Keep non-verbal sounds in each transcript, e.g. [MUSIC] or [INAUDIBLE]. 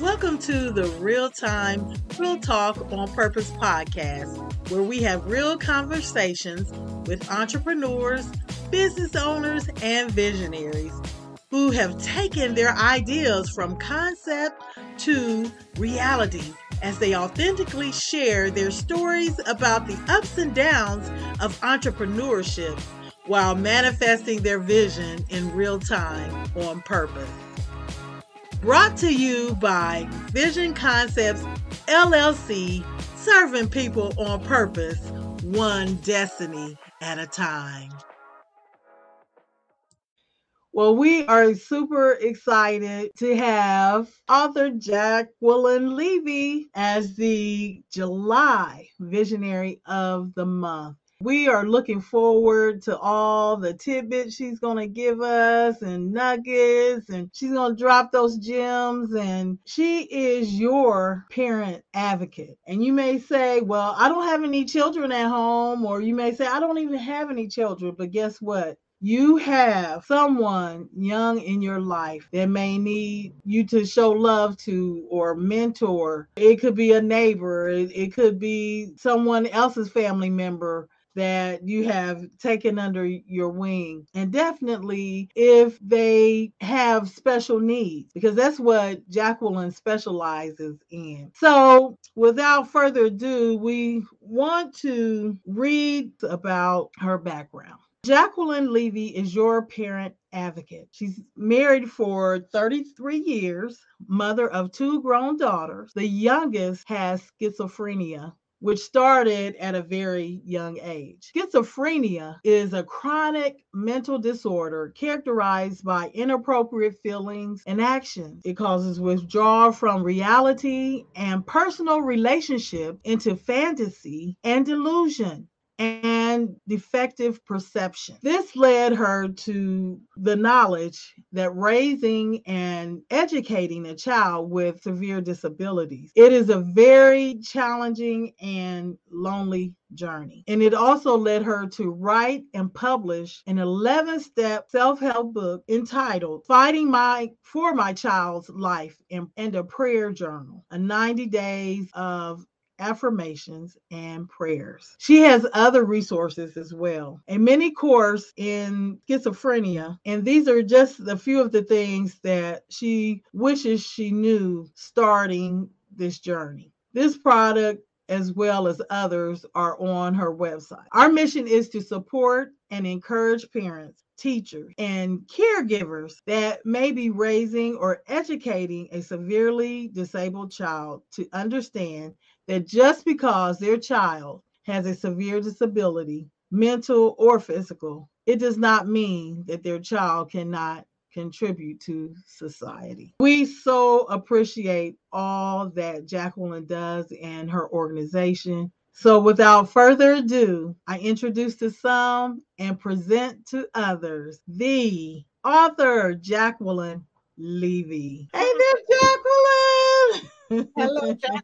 Welcome to the Real Time, Real Talk on Purpose podcast, where we have real conversations with entrepreneurs, business owners, and visionaries who have taken their ideas from concept to reality as they authentically share their stories about the ups and downs of entrepreneurship while manifesting their vision in real time on purpose. Brought to you by Vision Concepts LLC, serving people on purpose, one destiny at a time. Well, we are super excited to have author Jacqueline Levy as the July Visionary of the Month. We are looking forward to all the tidbits she's going to give us and nuggets, and she's going to drop those gems. And she is your parent advocate. And you may say, Well, I don't have any children at home, or you may say, I don't even have any children. But guess what? you have someone young in your life that may need you to show love to or mentor, it could be a neighbor, it, could be someone else's family member that you have taken under your wing. And definitely if they have special needs, because that's what Jacqueline specializes in. So without further ado, we want to read about her background. Jacqueline Levy is your parent advocate. She's married for 33 years, mother of two grown daughters. The youngest has schizophrenia which started at a very young age. Schizophrenia is a chronic mental disorder characterized by inappropriate feelings and actions. It causes withdrawal from reality and personal relationship into fantasy and delusion and defective perception. This led her to the knowledge that raising and educating a child with severe disabilities it is a very challenging and lonely journey. And it also led her to write and publish an 11 step self help book entitled Fighting My for My Child's Life and, and a Prayer Journal, a 90 days of affirmations, and prayers. She has other resources as well. A mini course in schizophrenia, and these are just a few of the things that she wishes she knew starting this journey. This product as well as others are on her website. Our mission is to support and encourage parents teachers, and caregivers that may be raising or educating a severely disabled child to understand that just because their child has a severe disability, mental or physical, it does not mean that their child cannot contribute to society. We so appreciate all that Jacqueline does and her organization. So, without further ado, I introduce to some and present to others the author, Jacqueline Levy. Hey there, Jacqueline. Hello, [LAUGHS] Jacqueline.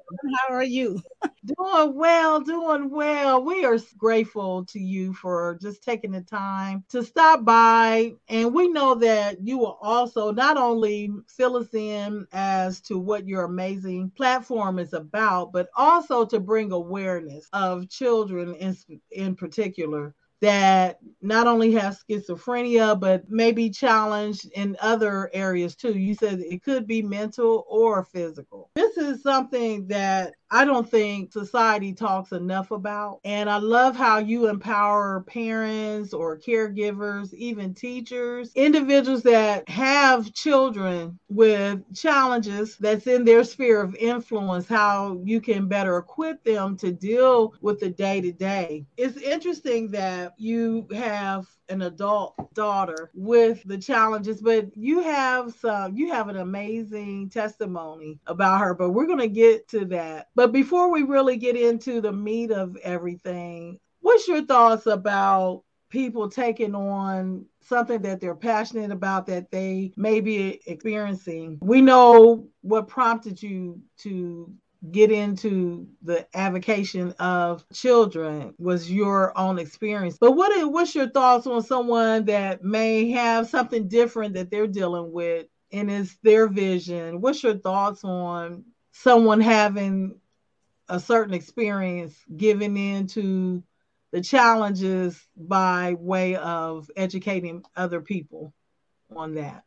How are you? doing well, doing well. We are grateful to you for just taking the time to stop by. And we know that you will also not only fill us in as to what your amazing platform is about, but also to bring awareness of children in, in particular that not only have schizophrenia, but may be challenged in other areas too. You said it could be mental or physical. This is something that I don't think society talks enough about. And I love how you empower parents or caregivers, even teachers, individuals that have children with challenges that's in their sphere of influence, how you can better equip them to deal with the day to day. It's interesting that you have an adult daughter with the challenges but you have some you have an amazing testimony about her but we're going to get to that but before we really get into the meat of everything what's your thoughts about people taking on something that they're passionate about that they may be experiencing we know what prompted you to get into the avocation of children was your own experience. But what what's your thoughts on someone that may have something different that they're dealing with and it's their vision. What's your thoughts on someone having a certain experience giving into the challenges by way of educating other people on that?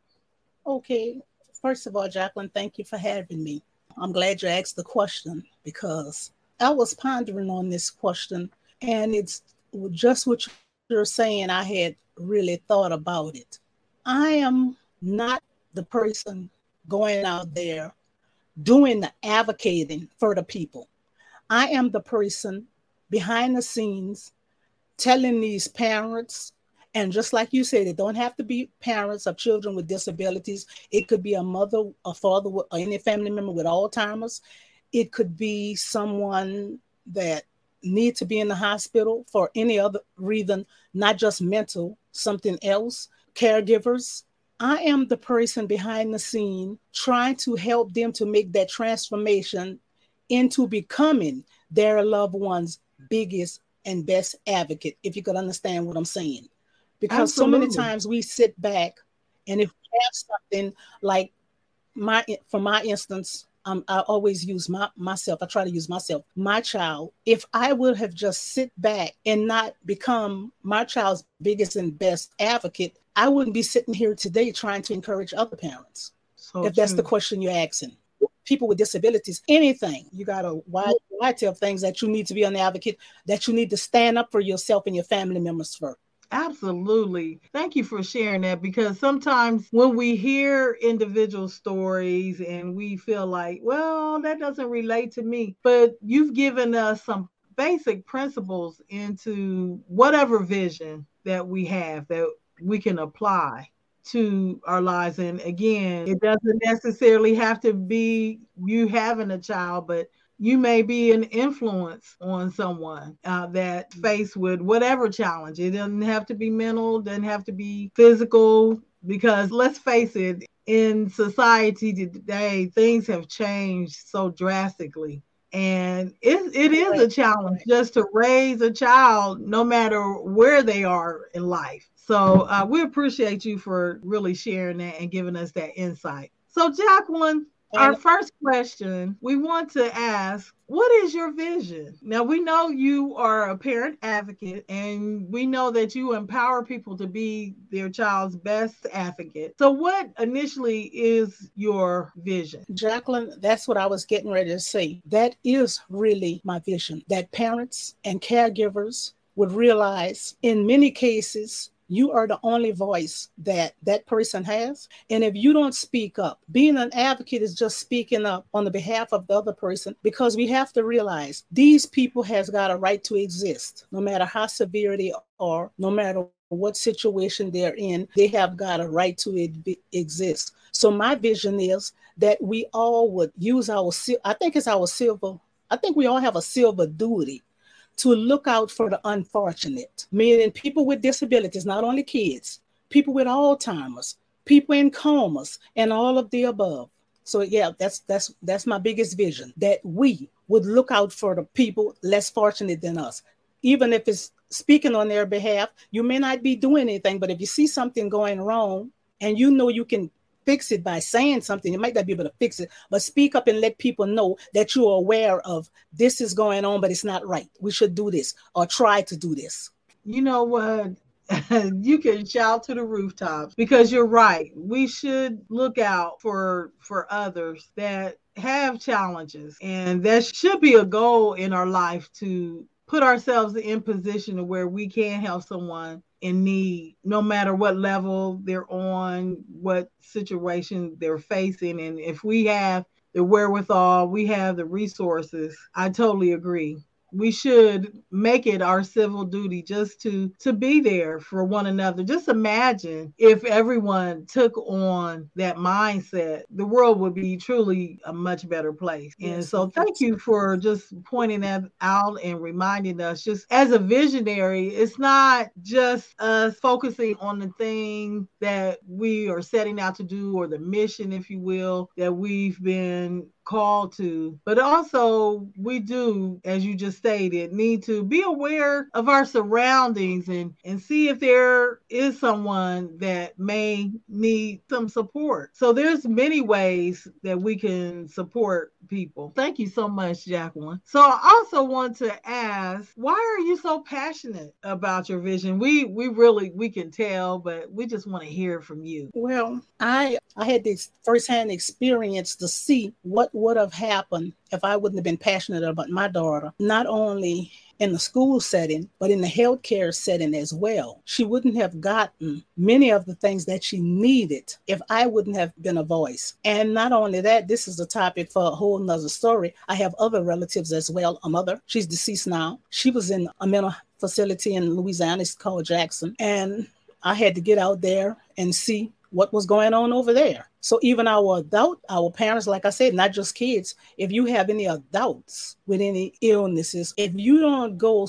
Okay. First of all, Jacqueline, thank you for having me. I'm glad you asked the question because I was pondering on this question and it's just what you're saying. I had really thought about it. I am not the person going out there doing the advocating for the people. I am the person behind the scenes telling these parents, and just like you said, it don't have to be parents of children with disabilities. It could be a mother, a father, or any family member with Alzheimer's. It could be someone that need to be in the hospital for any other reason, not just mental, something else. Caregivers, I am the person behind the scene trying to help them to make that transformation into becoming their loved one's biggest and best advocate, if you could understand what I'm saying. Because Absolutely. so many times we sit back and if we have something like my for my instance, um, I always use my myself. I try to use myself. My child. If I would have just sit back and not become my child's biggest and best advocate, I wouldn't be sitting here today trying to encourage other parents. So if true. that's the question you're asking, people with disabilities, anything you got a wide variety of things that you need to be an advocate, that you need to stand up for yourself and your family members for. Absolutely. Thank you for sharing that because sometimes when we hear individual stories and we feel like, well, that doesn't relate to me, but you've given us some basic principles into whatever vision that we have that we can apply to our lives. And again, it doesn't necessarily have to be you having a child, but you may be an influence on someone uh, that faced with whatever challenge. It doesn't have to be mental, doesn't have to be physical, because let's face it, in society today, things have changed so drastically. And it, it is a challenge just to raise a child, no matter where they are in life. So uh, we appreciate you for really sharing that and giving us that insight. So, Jacqueline, our first question we want to ask what is your vision? Now, we know you are a parent advocate and we know that you empower people to be their child's best advocate. So, what initially is your vision? Jacqueline, that's what I was getting ready to say. That is really my vision that parents and caregivers would realize in many cases you are the only voice that that person has. And if you don't speak up being an advocate is just speaking up on the behalf of the other person because we have to realize these people has got a right to exist no matter how severe they are no matter what situation they're in they have got a right to exist. So my vision is that we all would use our i think it's our silver i think we all have a silver duty to look out for the unfortunate, meaning people with disabilities, not only kids, people with Alzheimer's, people in comas, and all of the above. So yeah, that's that's that's my biggest vision that we would look out for the people less fortunate than us. Even if it's speaking on their behalf, you may not be doing anything, but if you see something going wrong and you know you can fix it by saying something. You might not be able to fix it, but speak up and let people know that you're aware of this is going on, but it's not right. We should do this or try to do this. You know what? [LAUGHS] you can shout to the rooftops because you're right. We should look out for for others that have challenges and that should be a goal in our life to put ourselves in position where we can help someone in need, no matter what level they're on, what situation they're facing. And if we have the wherewithal, we have the resources, I totally agree we should make it our civil duty just to to be there for one another. Just imagine if everyone took on that mindset the world would be truly a much better place. And so thank you for just pointing that out and reminding us just as a visionary it's not just us focusing on the thing that we are setting out to do or the mission if you will that we've been called to. But also, we do, as you just stated, need to be aware of our surroundings and, and see if there is someone that may need some support. So there's many ways that we can support people. Thank you so much, Jacqueline. So I also want to ask, why are you so passionate about your vision? We we really we can tell, but we just want to hear from you. Well, I I had this firsthand experience to see what would have happened if I wouldn't have been passionate about my daughter. Not only in the school setting, but in the healthcare setting as well. She wouldn't have gotten many of the things that she needed if I wouldn't have been a voice. And not only that, this is a topic for a whole nother story. I have other relatives as well. A mother, she's deceased now. She was in a mental facility in Louisiana. It's called Jackson. And I had to get out there and see what was going on over there. So even our adult, our parents, like I said, not just kids, if you have any adults with any illnesses, if you don't go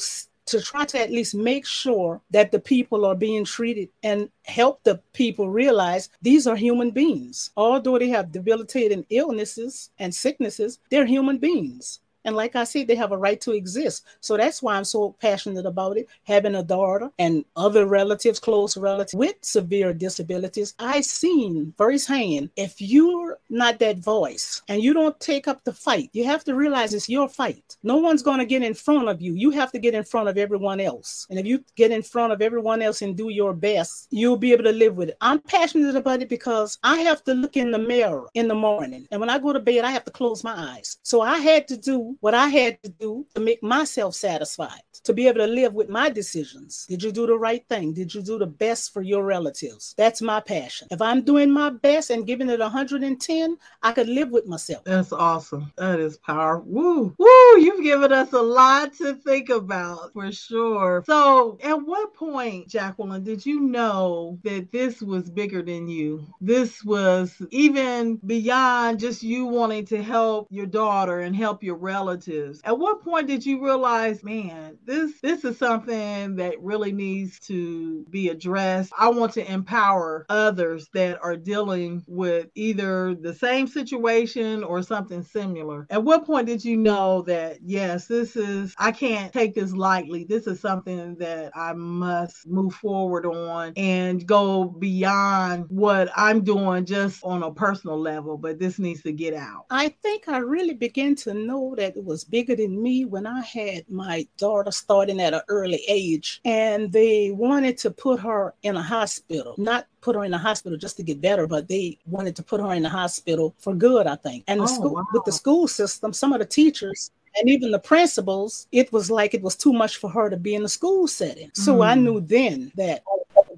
to try to at least make sure that the people are being treated and help the people realize these are human beings. Although they have debilitating illnesses and sicknesses, they're human beings. And like I said, they have a right to exist. So that's why I'm so passionate about it. Having a daughter and other relatives, close relatives with severe disabilities, I've seen firsthand if you're not that voice and you don't take up the fight, you have to realize it's your fight. No one's going to get in front of you. You have to get in front of everyone else. And if you get in front of everyone else and do your best, you'll be able to live with it. I'm passionate about it because I have to look in the mirror in the morning. And when I go to bed, I have to close my eyes. So I had to do what I had to do to make myself satisfied, to be able to live with my decisions. Did you do the right thing? Did you do the best for your relatives? That's my passion. If I'm doing my best and giving it 110, I could live with myself. That's awesome. That is powerful. Woo, woo, you've given us a lot to think about for sure. So, at what point, Jacqueline, did you know that this was bigger than you? This was even beyond just you wanting to help your daughter and help your relatives. At what point did you realize, man, this this is something that really needs to be addressed? I want to empower others that are dealing with either the same situation or something similar. At what point did you know that yes, this is I can't take this lightly. This is something that I must move forward on and go beyond what I'm doing just on a personal level, but this needs to get out. I think I really began to know that it was bigger than me when I had my daughter starting at an early age. And they wanted to put her in a hospital, not put her in the hospital just to get better, but they wanted to put her in the hospital for good, I think. And the oh, school wow. with the school system, some of the teachers and even the principals, it was like it was too much for her to be in the school setting. So mm. I knew then that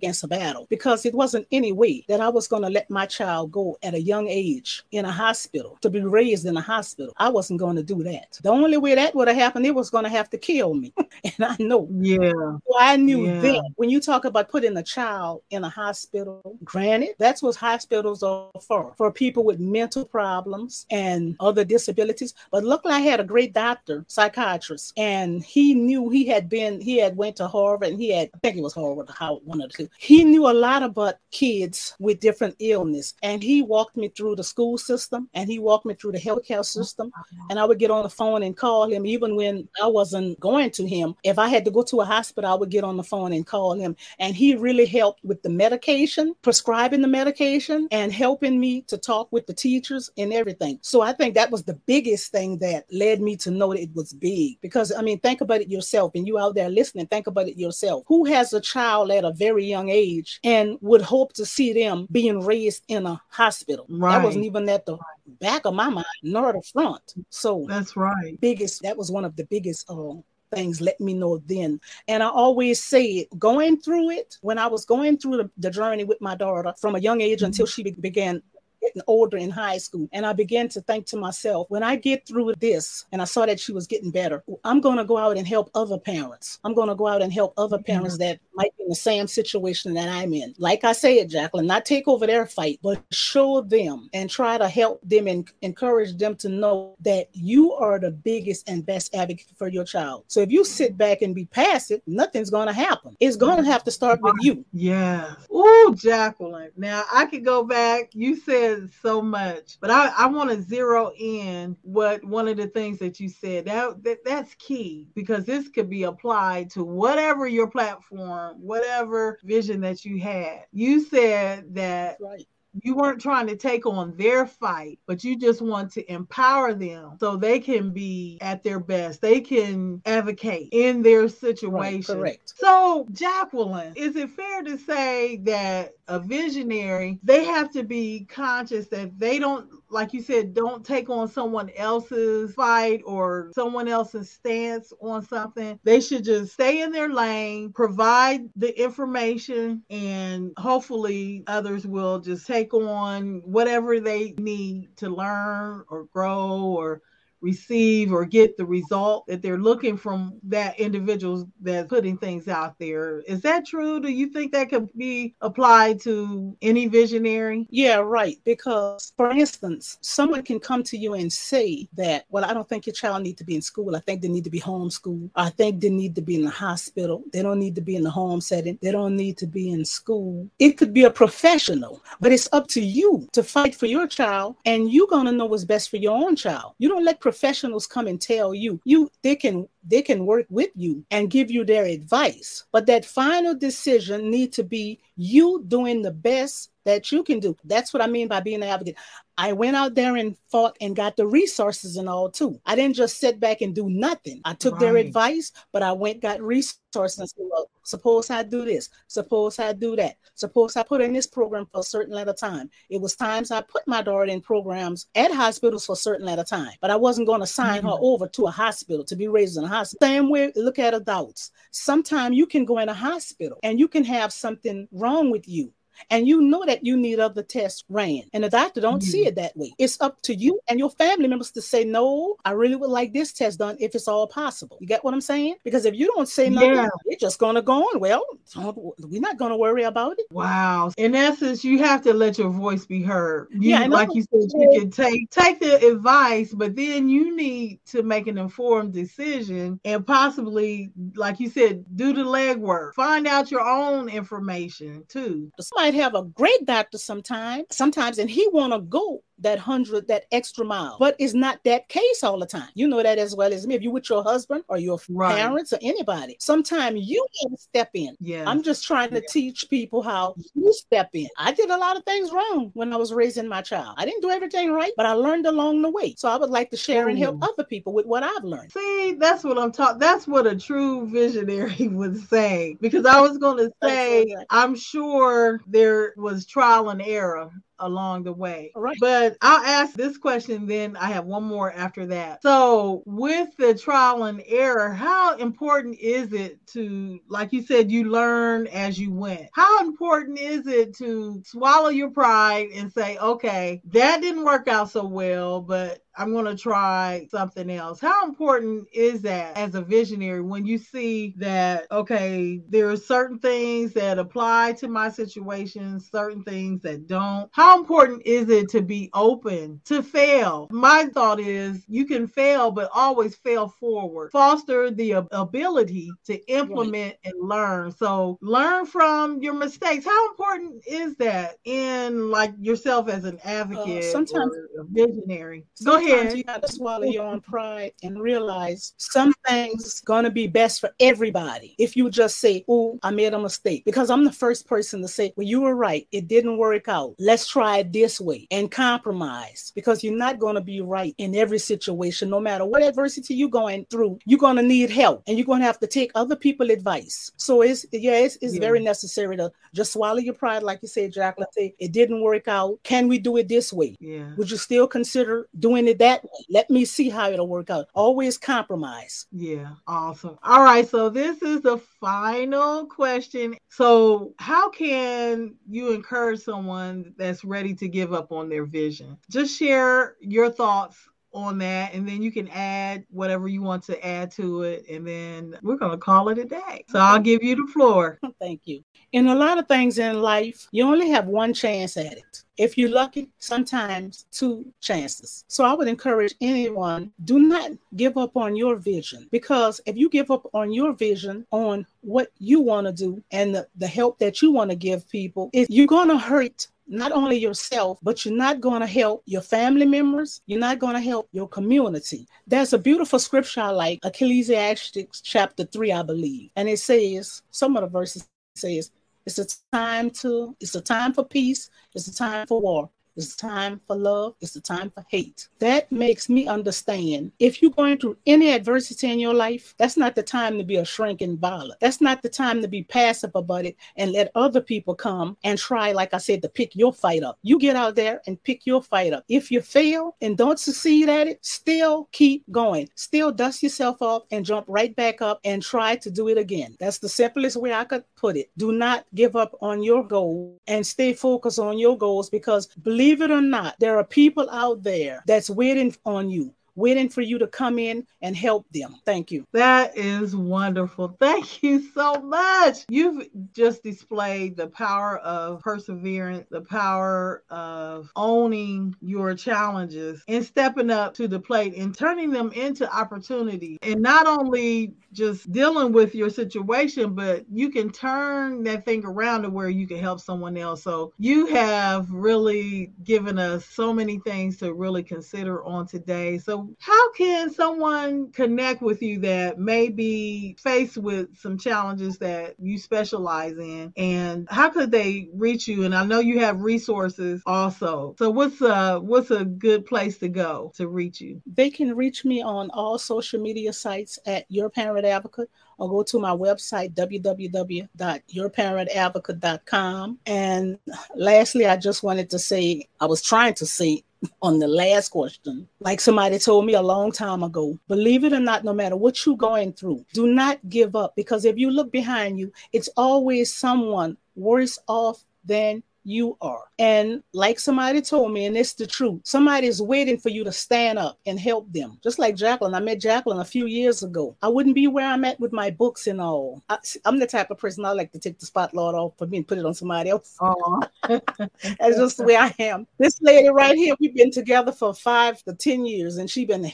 against a battle because it wasn't any way that I was going to let my child go at a young age in a hospital to be raised in a hospital. I wasn't going to do that. The only way that would have happened, it was going to have to kill me. [LAUGHS] and I know. Yeah. So I knew yeah. then when you talk about putting a child in a hospital, granted, that's what hospitals are for, for people with mental problems and other disabilities. But luckily I had a great doctor, psychiatrist, and he knew he had been, he had went to Harvard and he had, I think it was Harvard, how one of the two he knew a lot about kids with different illness and he walked me through the school system and he walked me through the healthcare system and i would get on the phone and call him even when i wasn't going to him. If i had to go to a hospital i would get on the phone and call him and he really helped with the medication prescribing the medication and helping me to talk with the teachers and everything. So i think that was the biggest thing that led me to know that it was big because i mean think about it yourself and you out there listening think about it yourself. Who has a child at a very young age and would hope to see them being raised in a hospital. Right. That wasn't even at the back of my mind, nor the front. So that's right. Biggest that was one of the biggest uh, things let me know then and i always say it going through it when i was going through the, the journey with my daughter from a young age mm-hmm. until she be- began getting older in high school. And I began to think to myself, when I get through this and I saw that she was getting better, I'm going to go out and help other parents. I'm going to go out and help other parents that might be in the same situation that I'm in. Like I said, Jacqueline, not take over their fight, but show them and try to help them and encourage them to know that you are the biggest and best advocate for your child. So if you sit back and be passive, nothing's going to happen. It's going to have to start with you. Yeah. Oh, Jacqueline. Now I could go back. You said so much, but I, I want to zero in what one of the things that you said. That, that that's key because this could be applied to whatever your platform, whatever vision that you had. You said that right you weren't trying to take on their fight, but you just want to empower them so they can be at their best. They can advocate in their situation. Right, correct. So, Jacqueline, is it fair to say that a visionary, they have to be conscious that they don't like you said, don't take on someone else's fight or someone else's stance on something. They should just stay in their lane, provide the information, and hopefully others will just take on whatever they need to learn or grow or receive or get the result that they're looking from that individual that's putting things out there. Is that true? Do you think that could be applied to any visionary? Yeah, right. Because for instance, someone can come to you and say that, well, I don't think your child need to be in school. I think they need to be homeschooled. I think they need to be in the hospital. They don't need to be in the home setting. They don't need to be in school. It could be a professional, but it's up to you to fight for your child and you're going to know what's best for your own child. You don't let professionals come and tell you you they can they can work with you and give you their advice but that final decision need to be you doing the best that you can do. That's what I mean by being an advocate. I went out there and fought and got the resources and all too. I didn't just sit back and do nothing. I took right. their advice, but I went got resources well, suppose I do this, suppose I do that, suppose I put in this program for a certain length of time. It was times I put my daughter in programs at hospitals for a certain length of time, but I wasn't going to sign mm-hmm. her over to a hospital to be raised in a hospital. Same way, look at adults. Sometimes you can go in a hospital and you can have something wrong with you and you know that you need other tests ran. And the doctor don't mm-hmm. see it that way. It's up to you and your family members to say no i really would like this test done if it's all possible. You get what i'm saying? Because if you don't say nothing yeah. you're just going to go on. Well we're not going to worry about it. Wow. In essence you have to let your voice be heard. You, yeah like you said you can take take the advice but then you need to make an informed decision and possibly like you said do the legwork. Find out your own information too. Somebody might have a great doctor sometimes, sometimes, and he want to go that hundred, that extra mile. But it's not that case all the time. You know that as well as me. If you're with your husband or your right. parents or anybody, sometimes you can step in. Yeah. I'm just trying to yeah. teach people how you step in. I did a lot of things wrong when I was raising my child. I didn't do everything right, but I learned along the way. So I would like to share and help other people with what I've learned. See, that's what I'm talking. That's what a true visionary [LAUGHS] would say. Because I was going to say, I'm sure there was trial and error along the way. Right. But I'll ask this question, then I have one more after that. So, with the trial and error, how important is it to, like you said, you learn as you went? How important is it to swallow your pride and say, okay, that didn't work out so well, but I'm going to try something else. How important is that as a visionary when you see that, okay, there are certain things that apply to my situation, certain things that don't? How important is it to be open to fail? My thought is you can fail, but always fail forward. Foster the ability to implement and learn. So learn from your mistakes. How important is that in like yourself as an advocate uh, sometimes, a visionary? Go ahead. You got to swallow your own pride and realize some things gonna be best for everybody. If you just say, "Oh, I made a mistake," because I'm the first person to say, "Well, you were right. It didn't work out. Let's try it this way and compromise." Because you're not gonna be right in every situation, no matter what adversity you're going through. You're gonna need help, and you're gonna have to take other people advice. So it's yeah, it's, it's yeah. very necessary to just swallow your pride, like you said, Jacqueline. Say it didn't work out. Can we do it this way? Yeah. Would you still consider doing it? it that way. Let me see how it'll work out. Always compromise. Yeah, awesome. All right, so this is the final question. So, how can you encourage someone that's ready to give up on their vision? Just share your thoughts on that, and then you can add whatever you want to add to it, and then we're going to call it a day. So I'll give you the floor. [LAUGHS] Thank you. In a lot of things in life, you only have one chance at it. If you're lucky, sometimes two chances. So I would encourage anyone do not give up on your vision because if you give up on your vision on what you want to do and the, the help that you want to give people, if you're going to hurt not only yourself, but you're not going to help your family members. You're not going to help your community. There's a beautiful scripture I like, Ecclesiastes chapter 3, I believe. And it says, some of the verses says, it's a time to, it's a time for peace, it's a time for war. It's time for love. It's the time for hate. That makes me understand if you're going through any adversity in your life, that's not the time to be a shrinking violet. That's not the time to be passive about it and let other people come and try, like I said, to pick your fight up. You get out there and pick your fight up. If you fail and don't succeed at it, still keep going. Still dust yourself off and jump right back up and try to do it again. That's the simplest way I could put it. Do not give up on your goal and stay focused on your goals because believe it or not, there are people out there that's waiting on you waiting for you to come in and help them. Thank you. That is wonderful. Thank you so much. You've just displayed the power of perseverance, the power of owning your challenges and stepping up to the plate and turning them into opportunity. And not only just dealing with your situation, but you can turn that thing around to where you can help someone else. So you have really given us so many things to really consider on today. So Um, how can someone connect with you that may be faced with some challenges that you specialize in? And how could they reach you? And I know you have resources also. So what's a what's a good place to go to reach you? They can reach me on all social media sites at Your Parent Advocate or go to my website www.yourparentadvocate.com. And lastly, I just wanted to say I was trying to say [LAUGHS] on the last question, like somebody told me a long time ago, believe it or not, no matter what you're going through, do not give up because if you look behind you, it's always someone worse off than you are. And like somebody told me, and it's the truth, somebody is waiting for you to stand up and help them. Just like Jacqueline, I met Jacqueline a few years ago. I wouldn't be where I'm at with my books and all. I, am the type of person I like to take the spotlight off for me and put it on somebody else. [LAUGHS] That's just the way I am. This lady right here, we've been together for five to 10 years, and she's been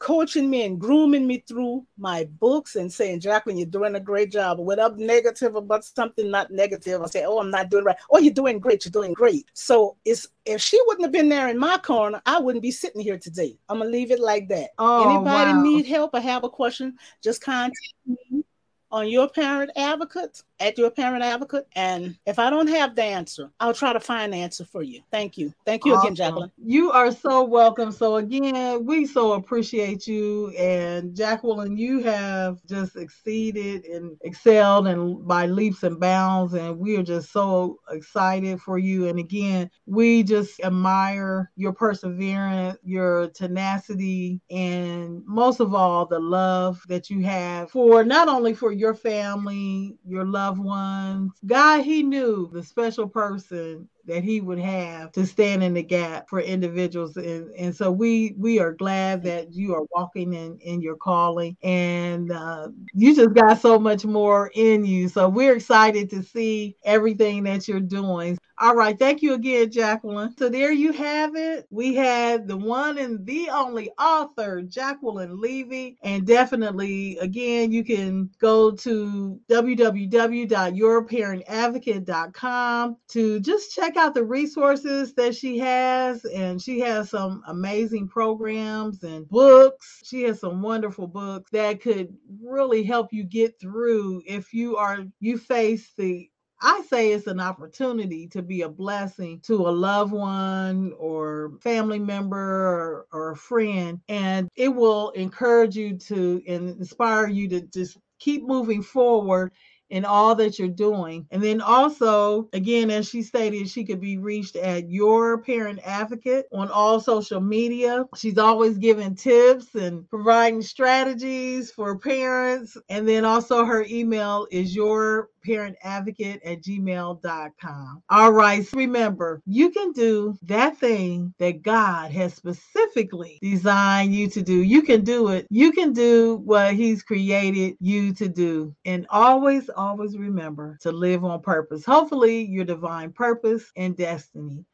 coaching me and grooming me through my books and saying, Jacqueline, you're doing a great job. When I'm negative about something not negative, I say, Oh, I'm not doing right. Oh, you're doing great. You're doing great. So it's if she wouldn't have been there in my corner, I wouldn't be sitting here today. I'm gonna leave it like that. Oh, Anybody wow. need help or have a question, just contact me on your parent advocate at your parent advocate. And if I don't have the answer, I'll try to find the answer for you. Thank you. Thank you awesome. again, Jacqueline. You are so welcome. So again, we so appreciate you. And Jacqueline, you have just exceeded and excelled and by leaps and bounds. And we are just so excited for you. And again, we just admire your perseverance, your tenacity, and most of all, the love that you have for not only for your family, your loved ones. God, He knew the special person that he would have to stand in the gap for individuals. And, and so we we are glad that you are walking in in your calling. And uh, you just got so much more in you. So we're excited to see everything that you're doing all right thank you again jacqueline. So there you have it. We had the one and the only author jacqueline levy. And definitely again you can go to www.yourparentadvocate.com to just check out the resources that she has, and she has some amazing programs and books. She has some wonderful books that could really help you get through if you are you face the I say it's an opportunity to be a blessing to a loved one or family member or, or, a friend. And it will encourage you to and inspire you to just keep moving forward in all that you're doing. And then also, again, as she stated, she could be reached at your parent advocate on all social media. She's always giving tips and providing strategies for parents. And then also her email is your parentadvocate at gmail.com. All right, remember, you can do that thing that God has specifically designed you to do. You can do it. You can do what He's created you to do. And always, always remember to live on purpose. Hopefully, your divine purpose and destiny.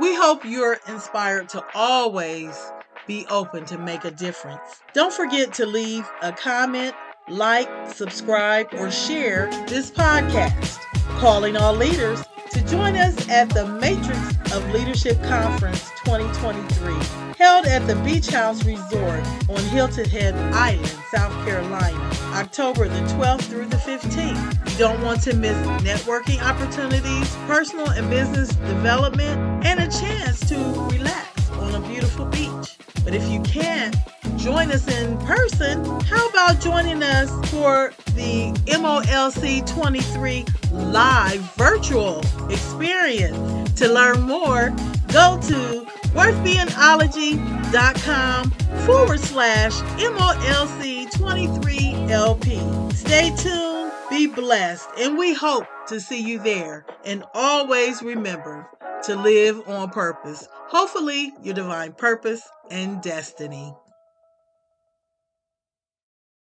We hope you're inspired to always be open to make a difference. Don't forget to leave a comment like, subscribe, or share this podcast. Calling all leaders to join us at the Matrix of Leadership Conference 2023, held at the Beach House Resort on Hilton Head Island, South Carolina, October the 12th through the 15th. You don't want to miss networking opportunities, personal and business development, and a chance to relax on a beautiful beach. But if you can't, join us in person, how about joining us for the MOLC 23 live virtual experience? To learn more, go to worthbeingology.com forward slash MOLC 23LP. Stay tuned, be blessed, and we hope to see you there. And always remember to live on purpose. Hopefully, your divine purpose and destiny.